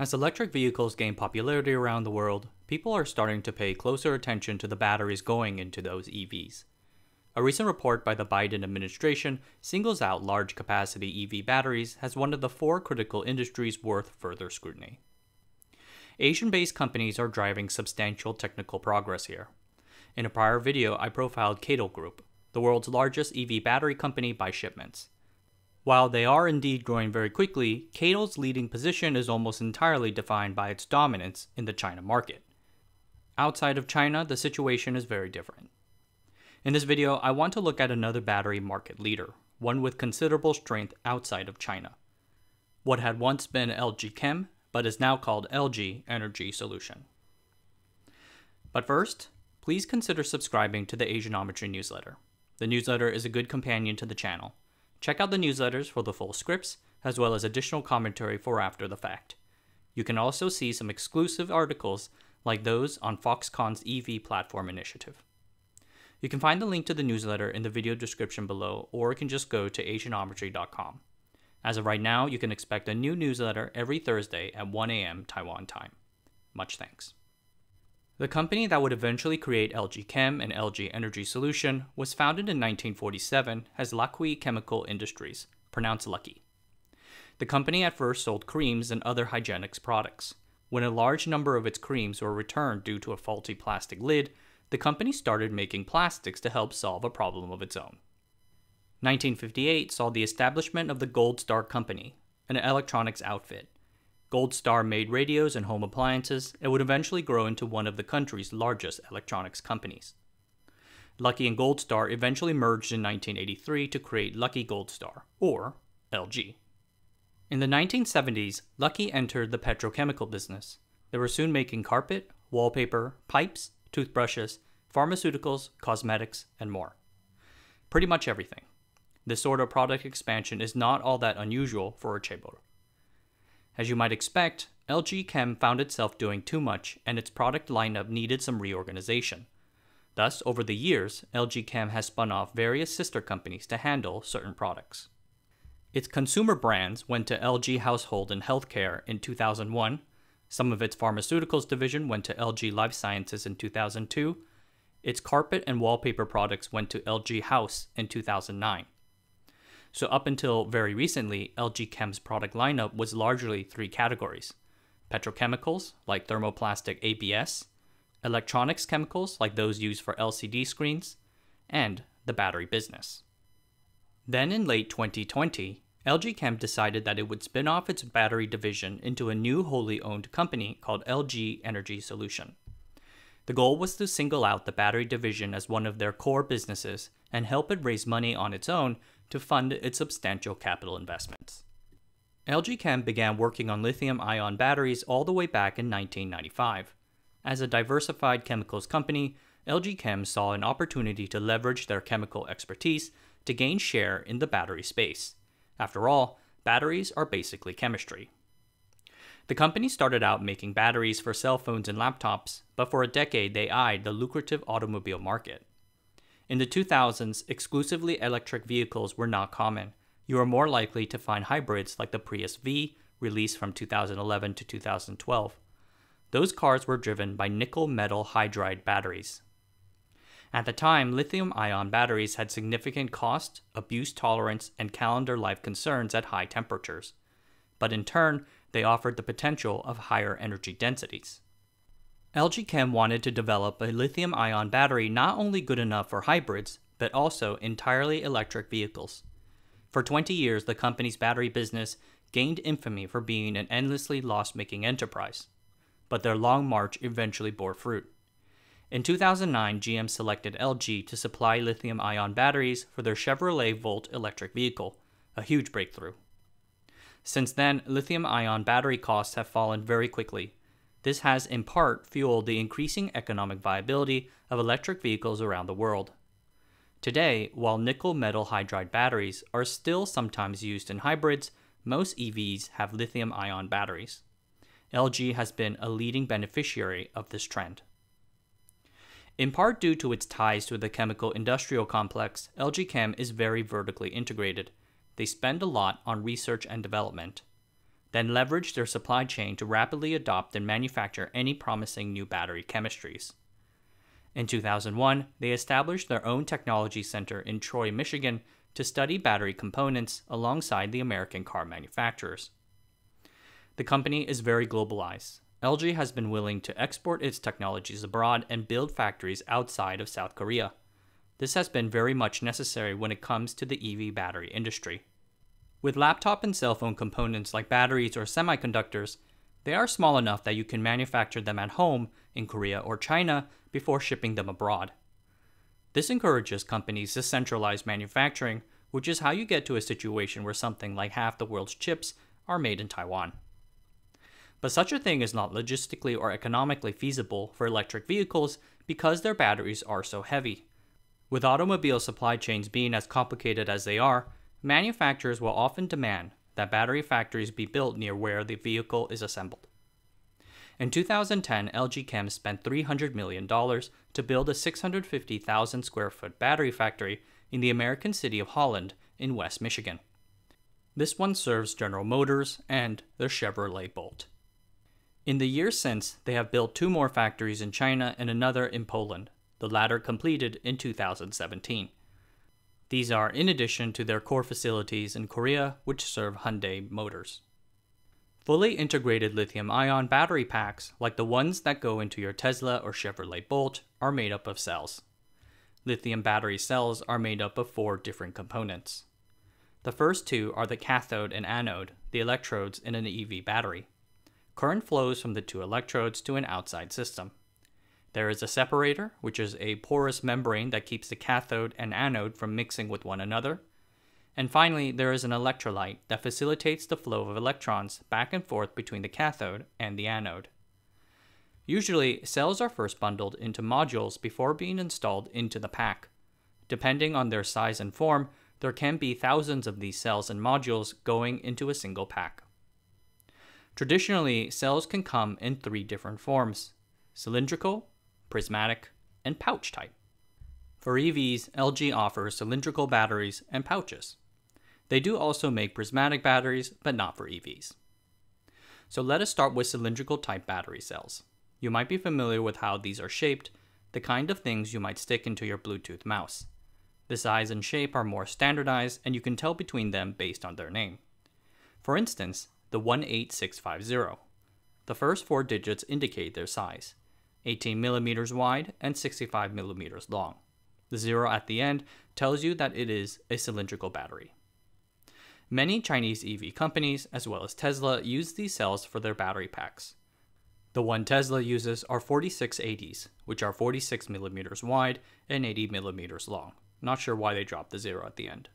As electric vehicles gain popularity around the world, people are starting to pay closer attention to the batteries going into those EVs. A recent report by the Biden administration singles out large capacity EV batteries as one of the four critical industries worth further scrutiny. Asian based companies are driving substantial technical progress here. In a prior video, I profiled CATL Group, the world's largest EV battery company by shipments. While they are indeed growing very quickly, CATL's leading position is almost entirely defined by its dominance in the China market. Outside of China, the situation is very different. In this video, I want to look at another battery market leader, one with considerable strength outside of China. What had once been LG Chem, but is now called LG Energy Solution. But first, please consider subscribing to the Asianometry newsletter. The newsletter is a good companion to the channel. Check out the newsletters for the full scripts, as well as additional commentary for after the fact. You can also see some exclusive articles like those on Foxconn's EV platform initiative. You can find the link to the newsletter in the video description below, or you can just go to asianometry.com. As of right now, you can expect a new newsletter every Thursday at 1 a.m. Taiwan time. Much thanks. The company that would eventually create LG Chem and LG Energy Solution was founded in 1947 as Lakhui Chemical Industries, pronounced Lucky. The company at first sold creams and other hygienics products. When a large number of its creams were returned due to a faulty plastic lid, the company started making plastics to help solve a problem of its own. 1958 saw the establishment of the Gold Star Company, an electronics outfit, Gold Star made radios and home appliances and would eventually grow into one of the country's largest electronics companies. Lucky and Gold Star eventually merged in 1983 to create Lucky Gold Star, or LG. In the 1970s, Lucky entered the petrochemical business. They were soon making carpet, wallpaper, pipes, toothbrushes, pharmaceuticals, cosmetics, and more. Pretty much everything. This sort of product expansion is not all that unusual for a chaebol. As you might expect, LG Chem found itself doing too much and its product lineup needed some reorganization. Thus, over the years, LG Chem has spun off various sister companies to handle certain products. Its consumer brands went to LG Household and Healthcare in 2001, some of its pharmaceuticals division went to LG Life Sciences in 2002, its carpet and wallpaper products went to LG House in 2009. So, up until very recently, LG Chem's product lineup was largely three categories petrochemicals, like thermoplastic ABS, electronics chemicals, like those used for LCD screens, and the battery business. Then, in late 2020, LG Chem decided that it would spin off its battery division into a new wholly owned company called LG Energy Solution. The goal was to single out the battery division as one of their core businesses and help it raise money on its own to fund its substantial capital investments. LG Chem began working on lithium ion batteries all the way back in 1995. As a diversified chemicals company, LG Chem saw an opportunity to leverage their chemical expertise to gain share in the battery space. After all, batteries are basically chemistry. The company started out making batteries for cell phones and laptops, but for a decade they eyed the lucrative automobile market. In the 2000s, exclusively electric vehicles were not common. You were more likely to find hybrids like the Prius V, released from 2011 to 2012. Those cars were driven by nickel metal hydride batteries. At the time, lithium ion batteries had significant cost, abuse tolerance, and calendar life concerns at high temperatures. But in turn, they offered the potential of higher energy densities. LG Chem wanted to develop a lithium ion battery not only good enough for hybrids, but also entirely electric vehicles. For 20 years, the company's battery business gained infamy for being an endlessly loss making enterprise. But their long march eventually bore fruit. In 2009, GM selected LG to supply lithium ion batteries for their Chevrolet Volt electric vehicle, a huge breakthrough. Since then, lithium ion battery costs have fallen very quickly, this has in part fueled the increasing economic viability of electric vehicles around the world. Today, while nickel metal hydride batteries are still sometimes used in hybrids, most EVs have lithium ion batteries. LG has been a leading beneficiary of this trend. In part due to its ties to the chemical industrial complex, LG Chem is very vertically integrated. They spend a lot on research and development. Then leveraged their supply chain to rapidly adopt and manufacture any promising new battery chemistries. In 2001, they established their own technology center in Troy, Michigan to study battery components alongside the American car manufacturers. The company is very globalized. LG has been willing to export its technologies abroad and build factories outside of South Korea. This has been very much necessary when it comes to the EV battery industry. With laptop and cell phone components like batteries or semiconductors, they are small enough that you can manufacture them at home in Korea or China before shipping them abroad. This encourages companies to centralize manufacturing, which is how you get to a situation where something like half the world's chips are made in Taiwan. But such a thing is not logistically or economically feasible for electric vehicles because their batteries are so heavy. With automobile supply chains being as complicated as they are, manufacturers will often demand that battery factories be built near where the vehicle is assembled. In 2010, LG Chem spent $300 million to build a 650,000 square foot battery factory in the American city of Holland in West Michigan. This one serves General Motors and the Chevrolet Bolt. In the years since, they have built two more factories in China and another in Poland, the latter completed in 2017. These are in addition to their core facilities in Korea, which serve Hyundai Motors. Fully integrated lithium ion battery packs, like the ones that go into your Tesla or Chevrolet Bolt, are made up of cells. Lithium battery cells are made up of four different components. The first two are the cathode and anode, the electrodes in an EV battery. Current flows from the two electrodes to an outside system. There is a separator, which is a porous membrane that keeps the cathode and anode from mixing with one another. And finally, there is an electrolyte that facilitates the flow of electrons back and forth between the cathode and the anode. Usually, cells are first bundled into modules before being installed into the pack. Depending on their size and form, there can be thousands of these cells and modules going into a single pack. Traditionally, cells can come in three different forms cylindrical, prismatic, and pouch type. For EVs, LG offers cylindrical batteries and pouches. They do also make prismatic batteries, but not for EVs. So let us start with cylindrical type battery cells. You might be familiar with how these are shaped, the kind of things you might stick into your Bluetooth mouse. The size and shape are more standardized, and you can tell between them based on their name. For instance, the 18650. The first four digits indicate their size. 18 millimeters wide and 65 millimeters long. The zero at the end tells you that it is a cylindrical battery. Many Chinese EV companies, as well as Tesla, use these cells for their battery packs. The one Tesla uses are 4680s, which are 46 millimeters wide and 80 millimeters long. Not sure why they dropped the zero at the end.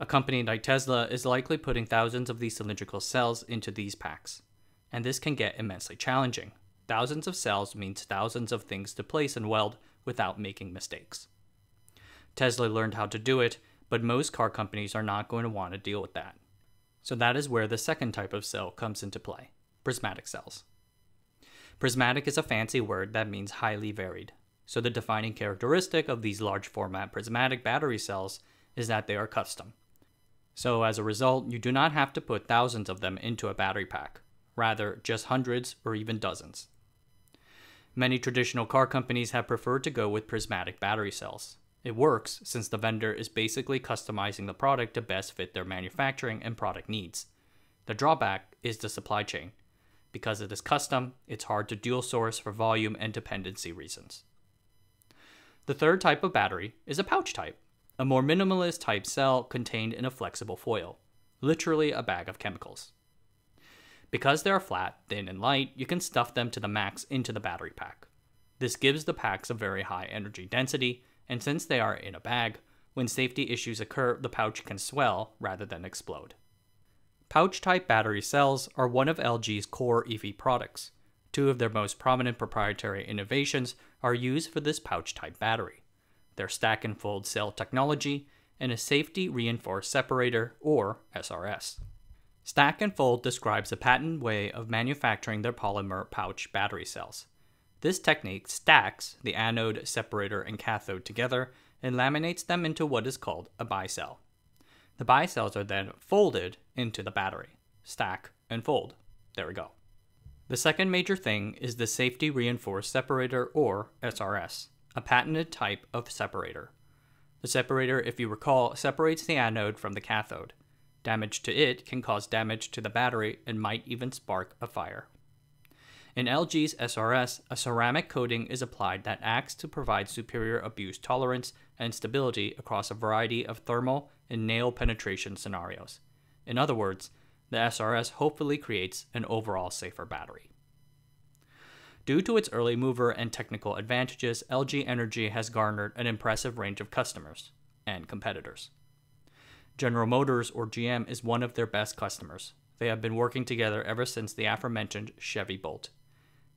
A company like Tesla is likely putting thousands of these cylindrical cells into these packs, and this can get immensely challenging. Thousands of cells means thousands of things to place and weld without making mistakes. Tesla learned how to do it, but most car companies are not going to want to deal with that. So that is where the second type of cell comes into play prismatic cells. Prismatic is a fancy word that means highly varied. So the defining characteristic of these large format prismatic battery cells is that they are custom. So as a result, you do not have to put thousands of them into a battery pack, rather just hundreds or even dozens. Many traditional car companies have preferred to go with prismatic battery cells. It works since the vendor is basically customizing the product to best fit their manufacturing and product needs. The drawback is the supply chain. Because it is custom, it's hard to dual source for volume and dependency reasons. The third type of battery is a pouch type, a more minimalist type cell contained in a flexible foil, literally a bag of chemicals. Because they are flat, thin, and light, you can stuff them to the max into the battery pack. This gives the packs a very high energy density, and since they are in a bag, when safety issues occur, the pouch can swell rather than explode. Pouch type battery cells are one of LG's core EV products. Two of their most prominent proprietary innovations are used for this pouch type battery their stack and fold cell technology and a safety reinforced separator, or SRS. Stack and Fold describes a patented way of manufacturing their polymer pouch battery cells. This technique stacks the anode, separator, and cathode together and laminates them into what is called a bicell. The bicells are then folded into the battery, stack, and fold. There we go. The second major thing is the Safety Reinforced Separator, or SRS, a patented type of separator. The separator, if you recall, separates the anode from the cathode. Damage to it can cause damage to the battery and might even spark a fire. In LG's SRS, a ceramic coating is applied that acts to provide superior abuse tolerance and stability across a variety of thermal and nail penetration scenarios. In other words, the SRS hopefully creates an overall safer battery. Due to its early mover and technical advantages, LG Energy has garnered an impressive range of customers and competitors. General Motors, or GM, is one of their best customers. They have been working together ever since the aforementioned Chevy Bolt.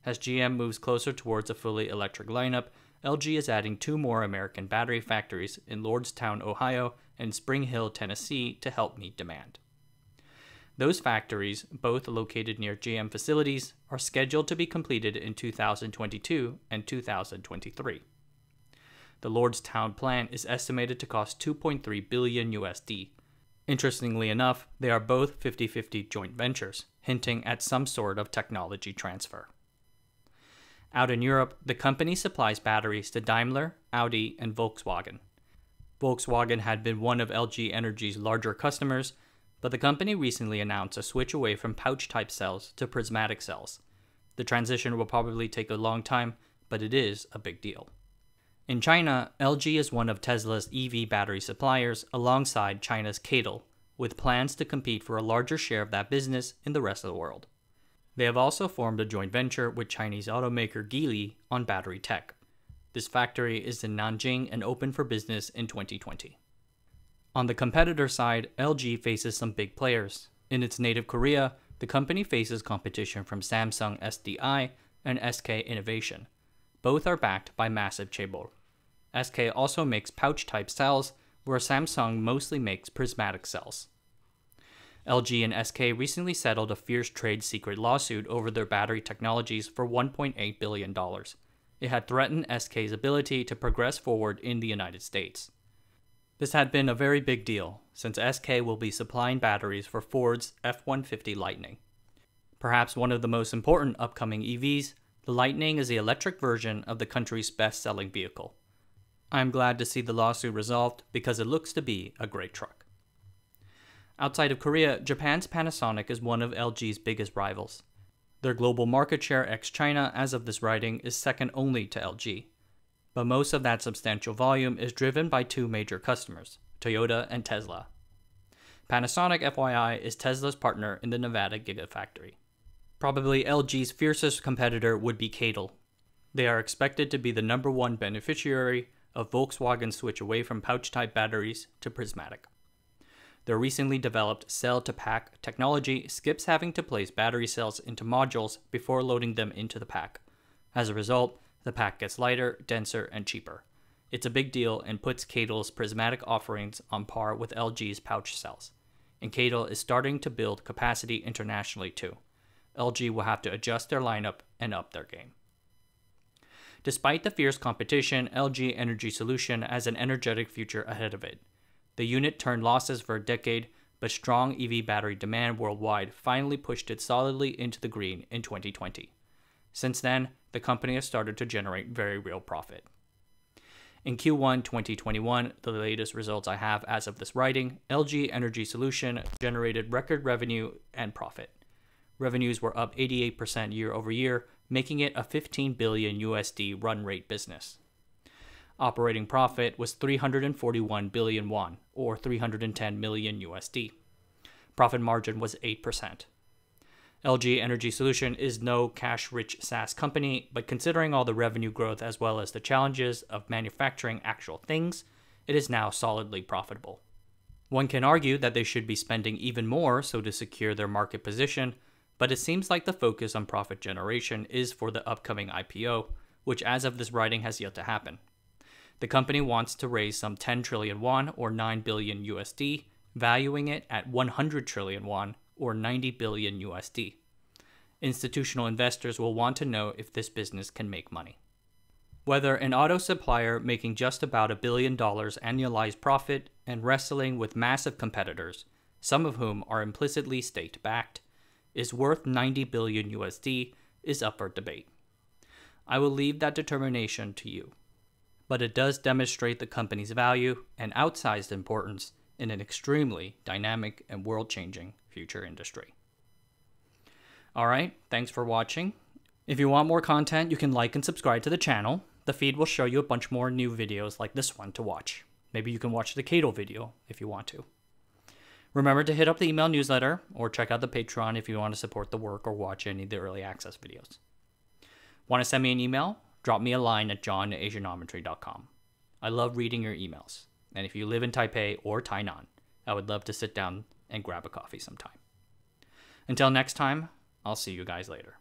As GM moves closer towards a fully electric lineup, LG is adding two more American battery factories in Lordstown, Ohio, and Spring Hill, Tennessee to help meet demand. Those factories, both located near GM facilities, are scheduled to be completed in 2022 and 2023. The Lordstown plant is estimated to cost 2.3 billion USD. Interestingly enough, they are both 50-50 joint ventures, hinting at some sort of technology transfer. Out in Europe, the company supplies batteries to Daimler, Audi, and Volkswagen. Volkswagen had been one of LG Energy's larger customers, but the company recently announced a switch away from pouch type cells to prismatic cells. The transition will probably take a long time, but it is a big deal. In China, LG is one of Tesla's EV battery suppliers alongside China's CATL, with plans to compete for a larger share of that business in the rest of the world. They have also formed a joint venture with Chinese automaker Geely on battery tech. This factory is in Nanjing and open for business in 2020. On the competitor side, LG faces some big players. In its native Korea, the company faces competition from Samsung SDI and SK Innovation. Both are backed by massive chaebol. SK also makes pouch type cells, where Samsung mostly makes prismatic cells. LG and SK recently settled a fierce trade secret lawsuit over their battery technologies for $1.8 billion. It had threatened SK's ability to progress forward in the United States. This had been a very big deal, since SK will be supplying batteries for Ford's F 150 Lightning. Perhaps one of the most important upcoming EVs, the Lightning is the electric version of the country's best selling vehicle. I'm glad to see the lawsuit resolved because it looks to be a great truck. Outside of Korea, Japan's Panasonic is one of LG's biggest rivals. Their global market share ex China as of this writing is second only to LG. But most of that substantial volume is driven by two major customers, Toyota and Tesla. Panasonic, FYI, is Tesla's partner in the Nevada Gigafactory. Probably LG's fiercest competitor would be CATL. They are expected to be the number one beneficiary of Volkswagen's switch away from pouch type batteries to prismatic. Their recently developed cell to pack technology skips having to place battery cells into modules before loading them into the pack. As a result, the pack gets lighter, denser, and cheaper. It's a big deal and puts CATL's prismatic offerings on par with LG's pouch cells. And CATL is starting to build capacity internationally too. LG will have to adjust their lineup and up their game. Despite the fierce competition, LG Energy Solution has an energetic future ahead of it. The unit turned losses for a decade, but strong EV battery demand worldwide finally pushed it solidly into the green in 2020. Since then, the company has started to generate very real profit. In Q1 2021, the latest results I have as of this writing, LG Energy Solution generated record revenue and profit. Revenues were up 88% year over year, making it a 15 billion USD run rate business. Operating profit was 341 billion won, or 310 million USD. Profit margin was 8%. LG Energy Solution is no cash rich SaaS company, but considering all the revenue growth as well as the challenges of manufacturing actual things, it is now solidly profitable. One can argue that they should be spending even more so to secure their market position, but it seems like the focus on profit generation is for the upcoming IPO, which as of this writing has yet to happen. The company wants to raise some 10 trillion won or 9 billion USD, valuing it at 100 trillion won or 90 billion USD. Institutional investors will want to know if this business can make money. Whether an auto supplier making just about a billion dollars annualized profit and wrestling with massive competitors, some of whom are implicitly state backed, is worth 90 billion USD is up for debate. I will leave that determination to you. But it does demonstrate the company's value and outsized importance in an extremely dynamic and world changing future industry. Alright, thanks for watching. If you want more content, you can like and subscribe to the channel. The feed will show you a bunch more new videos like this one to watch. Maybe you can watch the CATL video if you want to. Remember to hit up the email newsletter or check out the Patreon if you want to support the work or watch any of the early access videos. Want to send me an email? Drop me a line at johnasianometry.com. I love reading your emails, and if you live in Taipei or Tainan, I would love to sit down and grab a coffee sometime. Until next time, I'll see you guys later.